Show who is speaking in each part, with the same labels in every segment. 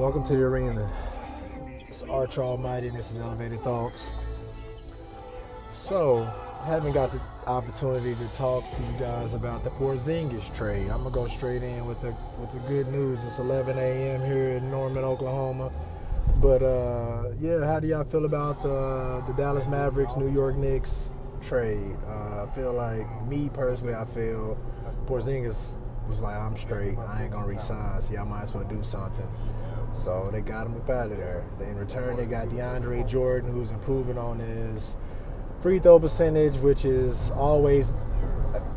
Speaker 1: Welcome to the arena. It's Arch Almighty and this is Elevated Thoughts. So, haven't got the opportunity to talk to you guys about the Porzingis trade. I'm gonna go straight in with the with the good news. It's 11 a.m. here in Norman, Oklahoma. But uh, yeah, how do y'all feel about the the Dallas Mavericks, New York Knicks trade? Uh, I feel like me personally, I feel Porzingis was like, I'm straight. I ain't gonna resign. So y'all might as well do something. So they got him up out of there. In return, they got DeAndre Jordan, who's improving on his free throw percentage, which is always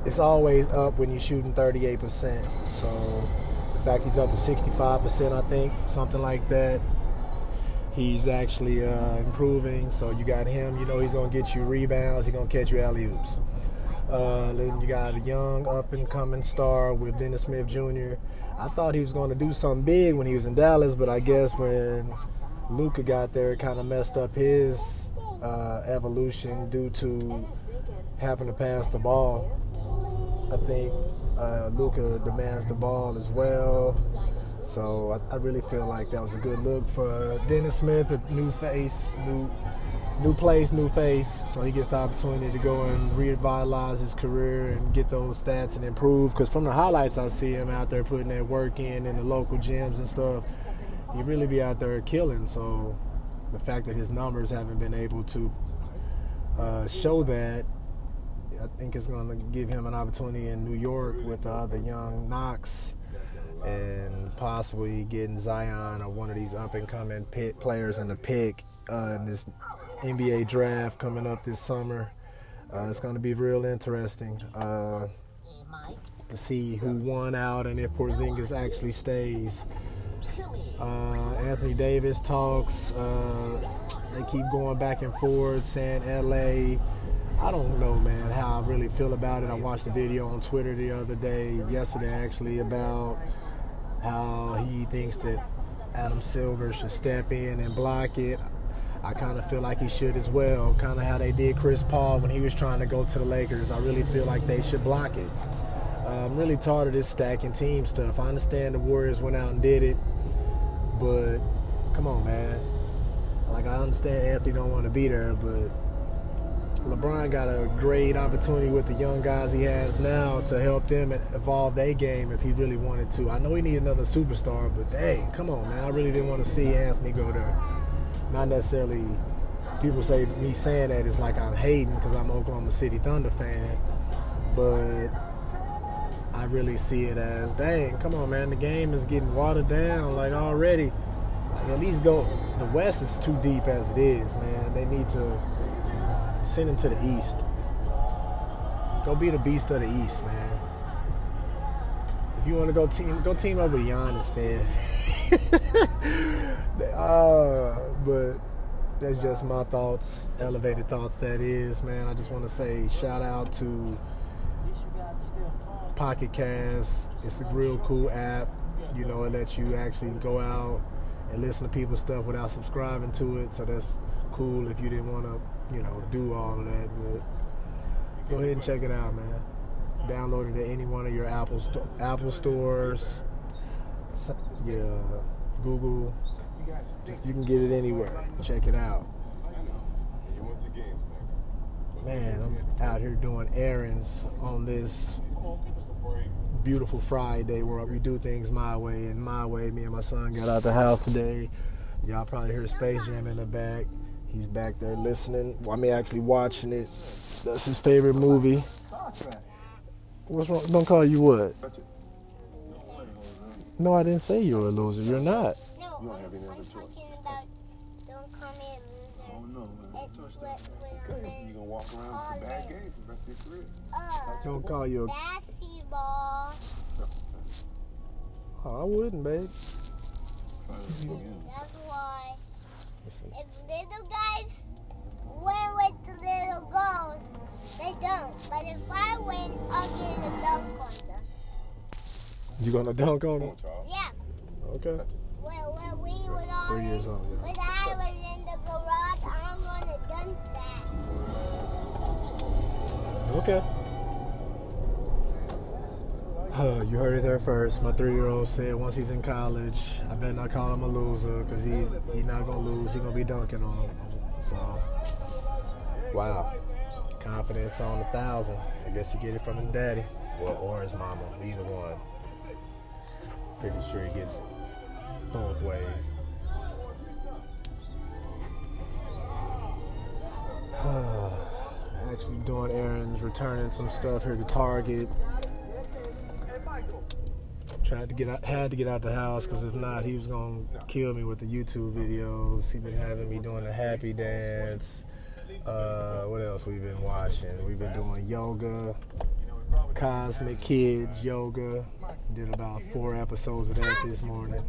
Speaker 1: it's always up when you're shooting 38%. So the fact he's up to 65%, I think, something like that. He's actually uh, improving. So you got him. You know he's gonna get you rebounds. He's gonna catch you alley oops. Uh, then you got a young up and coming star with Dennis Smith Jr. I thought he was going to do something big when he was in Dallas, but I guess when Luka got there, it kind of messed up his uh, evolution due to having to pass the ball. I think uh, Luka demands the ball as well. So I, I, really feel like that was a good look for Dennis Smith, a new face, new new place, new face. So he gets the opportunity to go and revitalize his career and get those stats and improve. Because from the highlights, I see him out there putting that work in in the local gyms and stuff. He really be out there killing. So the fact that his numbers haven't been able to uh, show that, I think it's going to give him an opportunity in New York with the other young Knox and possibly getting Zion or one of these up and coming players in the pick uh, in this NBA draft coming up this summer. Uh, it's going to be real interesting uh, to see who won out and if Porzingis actually stays. Uh, Anthony Davis talks. Uh, they keep going back and forth, saying LA. I don't know, man, how I really feel about it. I watched a video on Twitter the other day, yesterday actually, about how he thinks that Adam Silver should step in and block it. I kind of feel like he should as well. Kind of how they did Chris Paul when he was trying to go to the Lakers. I really feel like they should block it. Uh, I'm really tired of this stacking team stuff. I understand the Warriors went out and did it, but come on, man. Like I understand Anthony don't want to be there, but LeBron got a great opportunity with the young guys he has now to help them evolve their game if he really wanted to. I know he need another superstar, but dang, come on, man. I really didn't want to see Anthony go there not necessarily people say me saying that is like I'm hating because I'm Oklahoma City Thunder fan, but I really see it as dang, come on, man, the game is getting watered down like already. Like at least go. The West is too deep as it is, man. They need to send him to the East. Go be the beast of the East, man. If you want to go team, go team up with Giannis then. uh, but that's just my thoughts, elevated thoughts. That is, man. I just want to say shout out to Pocket Cast. It's a real cool app. You know, it lets you actually go out and listen to people's stuff without subscribing to it. So that's cool if you didn't want to, you know, do all of that. But go ahead and check it out, man. Download it at any one of your Apple sto- Apple stores. Yeah, Google, just you can get it anywhere. Check it out. Man, I'm out here doing errands on this beautiful Friday where we do things my way and my way. Me and my son got out the house today. Y'all probably hear Space Jam in the back. He's back there listening. Well, I mean, actually watching it. That's his favorite movie. What's wrong? Don't call you what? No, I didn't say you're a loser. You're not. You don't have any other choice. About, don't call me a loser. Oh no, man. Touch that. Okay. You gonna walk around with a bad games the rest of your career. Uh, don't call you a basketball. Oh, I wouldn't, babe.
Speaker 2: That's why. If little guys win with the little girls, they don't. But if I win, I'll get a dunk on them.
Speaker 1: You gonna dunk on them?
Speaker 2: Yeah.
Speaker 1: Okay
Speaker 2: when, when we was all Three years old, yeah. When I was in the garage, I'm gonna dunk that.
Speaker 1: Okay. Uh, you heard it there first. My three-year-old said once he's in college, I better not call him a loser because he he not gonna lose. He gonna be dunking on him. So, wow, confidence on a thousand. I guess he get it from his daddy, well, or his mama, either one. Pretty sure he gets both ways. Actually doing errands, returning some stuff here to Target. Tried to get out, had to get out the house because if not, he was gonna kill me with the YouTube videos. He been having me doing the happy dance. Uh, what else we've been watching? We've been doing yoga, Cosmic Kids yoga. Did about four episodes of that this morning.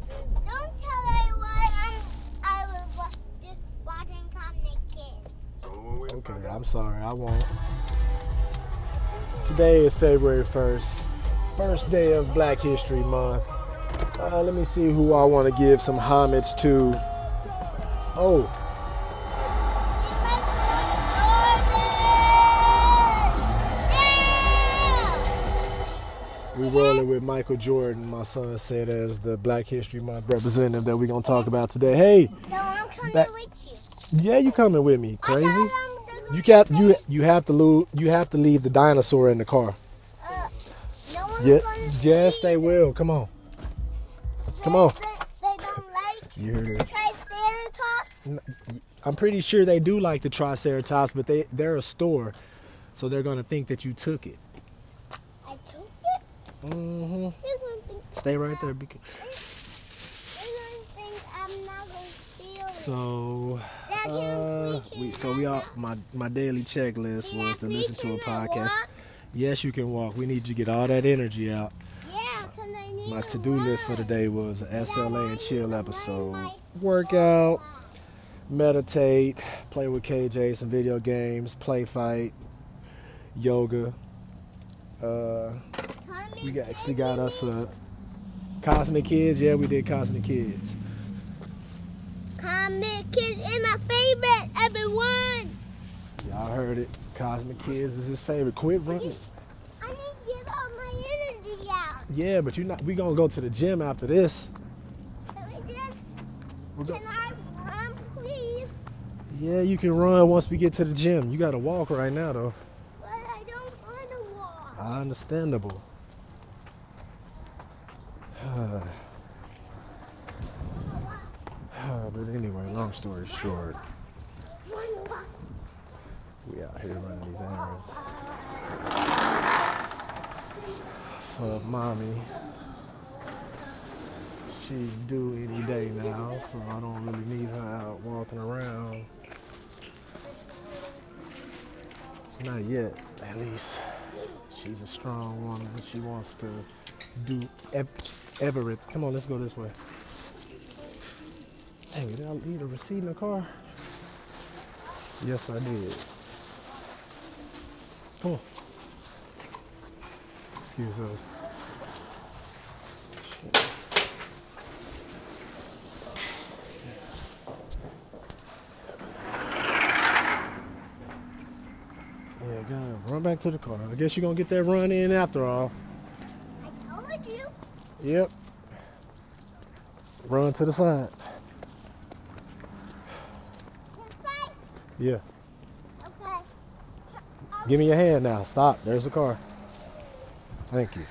Speaker 2: Don't tell everyone I'm, I was wa- just watching Comic Kids.
Speaker 1: Okay, I'm sorry, I won't. Today is February 1st, first day of Black History Month. Uh, let me see who I want to give some homage to. Oh, rolling with Michael Jordan. My son said as the Black History Month representative that we're gonna talk about today. Hey,
Speaker 2: So I'm coming
Speaker 1: That-
Speaker 2: with you.
Speaker 1: yeah, you coming with me? Crazy?
Speaker 2: thought I'm the-
Speaker 1: You got you you have to lose you have to leave the dinosaur in the car.
Speaker 2: Uh, no one's
Speaker 1: Yeah, yes, they will. Come on, come on.
Speaker 2: They, they don't like
Speaker 1: you heard it.
Speaker 2: Triceratops.
Speaker 1: I'm pretty sure they do like the Triceratops, but they they're a store, so they're gonna think that you took it.
Speaker 2: I took it.
Speaker 1: Mm-hmm.
Speaker 2: They're gonna think.
Speaker 1: Stay right there. Because,
Speaker 2: They're gonna think I'm not gonna steal it.
Speaker 1: so, uh,
Speaker 2: we
Speaker 1: so we all my my daily checklist was to listen to a podcast. Yes, you can walk. We need you to get all that energy out.
Speaker 2: Yeah, 'cause I need
Speaker 1: My
Speaker 2: to
Speaker 1: do list for today was a
Speaker 2: But I
Speaker 1: SLA and chill episode. Workout. meditate, play with KJ, some video games, play fight, yoga. Uh, we actually got us a Cosmic Kids. Yeah, we did Cosmic Kids.
Speaker 2: Cosmic Kids is my favorite. Everyone.
Speaker 1: Y'all heard it. Cosmic Kids is his favorite. Quit running.
Speaker 2: I need to get all my energy out.
Speaker 1: Yeah, but you're not. We gonna go to the gym after this.
Speaker 2: Can we just?
Speaker 1: We're go-
Speaker 2: Can I run, please?
Speaker 1: yeah, you can run once we get to the gym. You gotta walk right now though.
Speaker 2: But I don't want to walk.
Speaker 1: Understandable. but anyway, long story short, we out here running these errands for mommy. She's due any day now, so I don't really need her out walking around. Not yet, at least. She's a strong woman. She wants to do ev- everything. Come on, let's go this way. Dang, did I leave a receipt in the car? Yes, I did. On. Excuse us. Yeah, gotta run back to the car. I guess you're gonna get that run in after all.
Speaker 2: I told you.
Speaker 1: Yep. Run to the side. Yeah.
Speaker 2: Okay.
Speaker 1: Give me your hand now. Stop. There's the car. Thank you.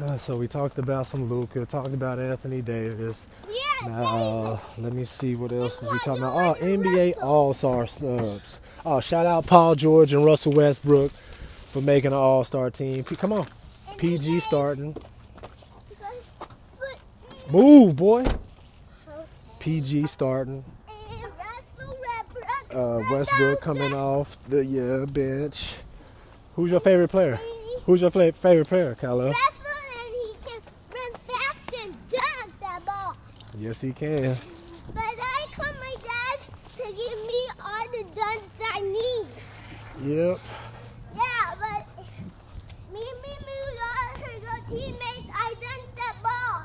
Speaker 1: Uh, so we talked about some Luka, talked about Anthony Davis. Now, let me see what else was we talking about. Oh, NBA All-Star snubs. Oh, shout out Paul George and Russell Westbrook for making an All-Star team. Come on, PG starting. Move, boy. PG starting. Uh, Westbrook coming off the yeah, bench. Who's your favorite player? Who's your favorite player, Kylo?
Speaker 2: Wrestle and he can run fast and dunk that ball.
Speaker 1: Yes, he can.
Speaker 2: But I call my dad to give me all the dunks I need.
Speaker 1: Yep.
Speaker 2: Yeah, but me me, me, her teammates. I dunked that ball.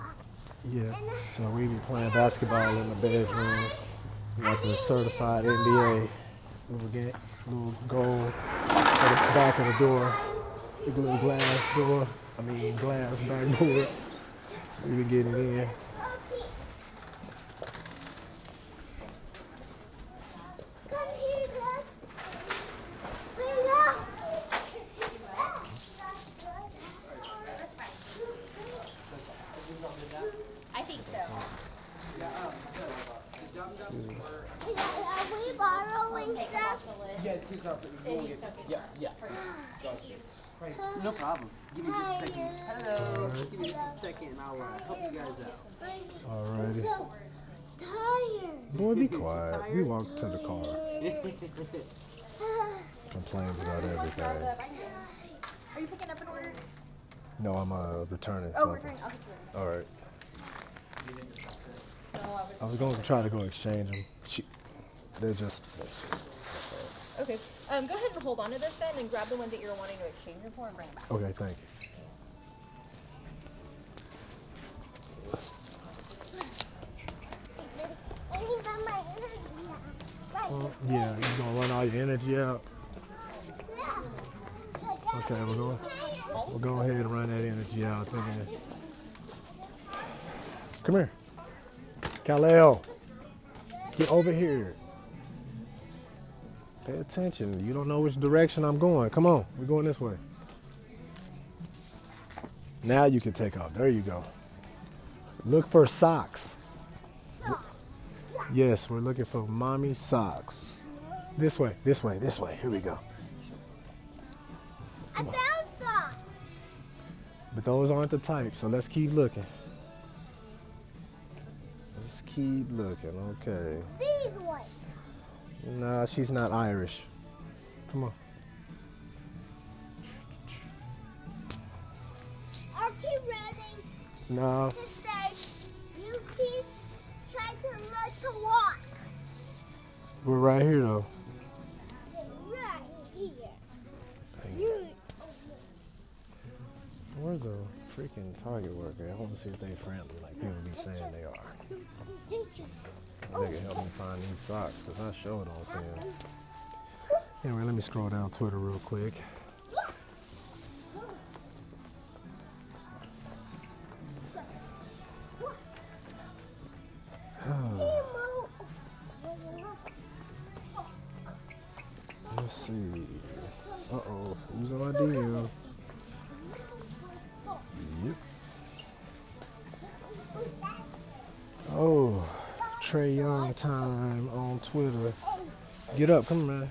Speaker 1: Yeah. So we be playing basketball in the bedroom, like a certified NBA. Little, ga- little gold at the back of the door. The little glass door. I mean glass backboard. So we can get it in.
Speaker 2: Come here, Dad. Bring
Speaker 3: I think so.
Speaker 2: Are we borrowing stuff?
Speaker 4: Yeah, two off. You won't get, yeah, yeah. No problem. Give me just a second. Hello. Give me just a second and I'll uh, help you guys out.
Speaker 1: Alrighty.
Speaker 2: So tired.
Speaker 1: Boy, be quiet. We walked to the car. Complains about everything.
Speaker 3: Are you picking up an order?
Speaker 1: No, I'm uh, returning
Speaker 3: Oh,
Speaker 1: something.
Speaker 3: we're trying. I'll just do it.
Speaker 1: All right.
Speaker 3: I was-
Speaker 1: I was going to try to go exchange them. She, they're just.
Speaker 3: Okay. Um, go ahead and hold on to this then and grab the one that you're wanting to exchange them for and bring them back.
Speaker 1: Okay, thank you.
Speaker 2: I need my energy. Right.
Speaker 1: Well, yeah, you're gonna run all your energy out. Okay, we're going. We'll go ahead and run that energy out then. Come here, Kal-El. Get over here. Pay attention. You don't know which direction I'm going. Come on, we're going this way. Now you can take off. There you go. Look for socks. Yes, we're looking for mommy socks. This way, this way, this way. Here we go.
Speaker 2: I found some.
Speaker 1: But those aren't the type, so let's keep looking. Let's keep looking, okay. Nah, she's not Irish. Come on.
Speaker 2: I'll keep running
Speaker 1: No,
Speaker 2: you keep trying to look to walk.
Speaker 1: we're right here though.
Speaker 2: Right here. You.
Speaker 1: Where's the freaking Target worker? I want to see if they friendly like people be saying they are. Can help me find these socks because I sure don't see them. Anyway, let me scroll down Twitter real quick. Let's see. Uh oh, who's on my DM? Yep. Oh, Trae Young time on Twitter. Get up, come on, man.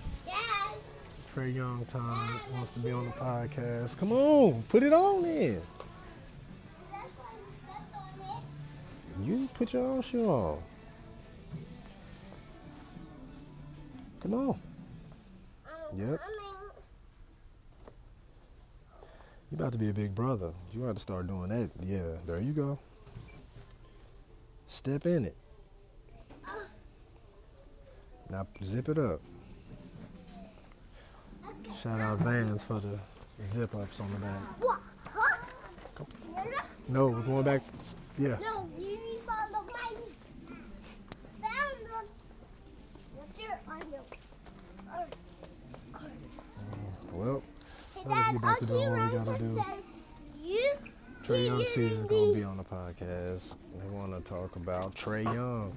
Speaker 1: Trae Young time wants to be on the podcast. Come on, put it on then. You put your own shoe on. Come on. Yep. You about to be a big brother. You have to start doing that. Yeah, there you go. Step in it. Now zip it up. Shout out Vans for the zip ups on the back.
Speaker 2: What? Huh?
Speaker 1: No, we're going back. Yeah.
Speaker 2: No, you need to follow my found them. What's your on your
Speaker 1: Well, Let us get back to doing what we gotta do. Trae Young
Speaker 2: keep
Speaker 1: season
Speaker 2: using
Speaker 1: gonna be on the podcast. They want to talk about Trae Young.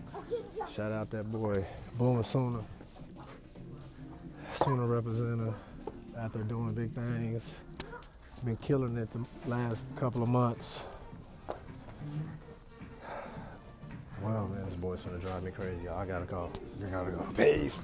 Speaker 1: Shout out that boy, Boomer Sooner. Sooner representative out there doing big things. Been killing it the last couple of months. Well, man, this boy's gonna drive me crazy. I gotta go. You gotta go. Peace.